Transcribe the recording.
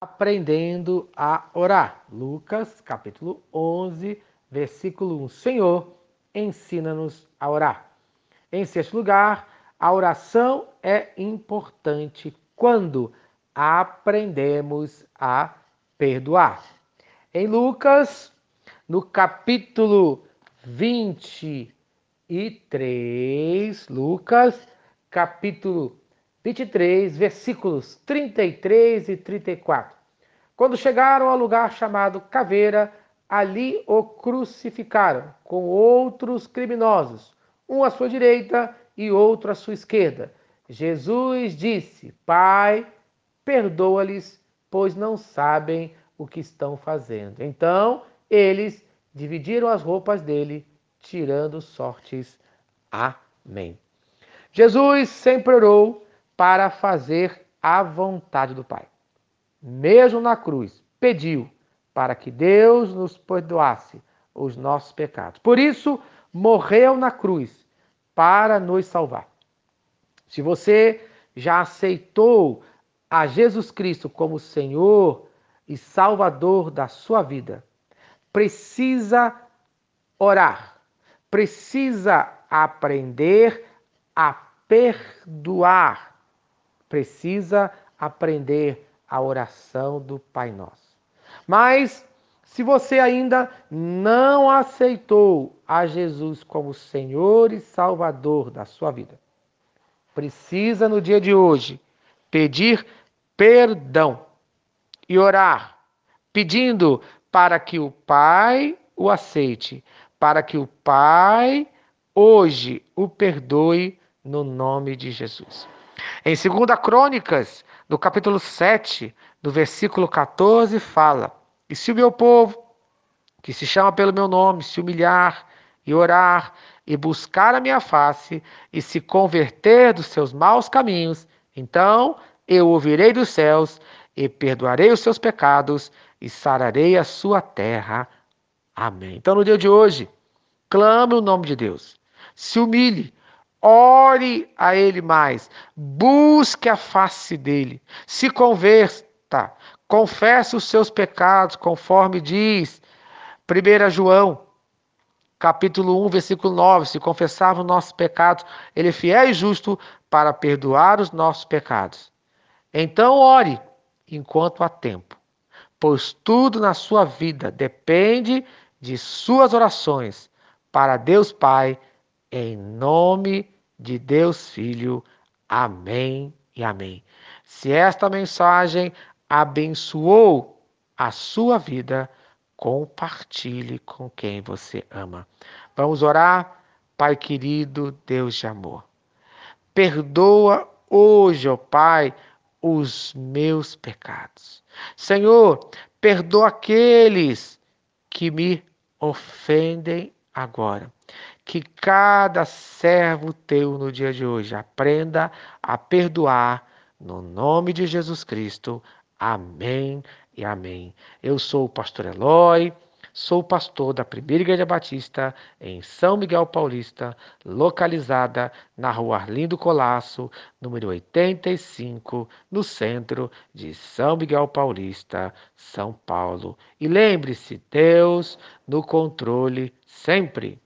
aprendendo a orar. Lucas, capítulo 11, versículo 1. Senhor, ensina-nos a orar. Em sexto lugar, a oração é importante quando aprendemos a perdoar. Em Lucas, no capítulo 23, Lucas, capítulo 23, versículos 33 e 34. Quando chegaram ao lugar chamado Caveira, ali o crucificaram com outros criminosos, um à sua direita e outro à sua esquerda. Jesus disse: Pai, perdoa-lhes, pois não sabem o que estão fazendo. Então eles dividiram as roupas dele, tirando sortes. Amém. Jesus sempre orou para fazer a vontade do Pai. Mesmo na cruz, pediu para que Deus nos perdoasse os nossos pecados. Por isso, morreu na cruz para nos salvar. Se você já aceitou a Jesus Cristo como Senhor e Salvador da sua vida, precisa orar, precisa aprender a perdoar precisa aprender a oração do Pai Nosso. Mas se você ainda não aceitou a Jesus como Senhor e Salvador da sua vida, precisa no dia de hoje pedir perdão e orar, pedindo para que o Pai o aceite, para que o Pai hoje o perdoe no nome de Jesus. Em 2 Crônicas, no capítulo 7, no versículo 14, fala: E se o meu povo, que se chama pelo meu nome, se humilhar e orar e buscar a minha face e se converter dos seus maus caminhos, então eu ouvirei dos céus e perdoarei os seus pecados e sararei a sua terra. Amém. Então, no dia de hoje, clame o nome de Deus, se humilhe, ore a Ele mais, busque a face dele, se converta, confesse os seus pecados, conforme diz 1 João, capítulo 1, versículo 9: se confessarmos nossos pecados, Ele é fiel e justo para perdoar os nossos pecados. Então, ore enquanto há tempo, pois tudo na sua vida depende de suas orações para Deus Pai, em nome de Deus Filho. Amém e amém. Se esta mensagem abençoou a sua vida, compartilhe com quem você ama. Vamos orar? Pai querido, Deus de amor. Perdoa hoje, ó Pai, os meus pecados. Senhor, perdoa aqueles que me ofendem agora que cada servo teu no dia de hoje aprenda a perdoar no nome de Jesus Cristo. Amém e amém. Eu sou o pastor Eloy, sou pastor da Primeira Igreja Batista em São Miguel Paulista, localizada na rua Arlindo Colasso, número 85, no centro de São Miguel Paulista, São Paulo. E lembre-se, Deus no controle sempre.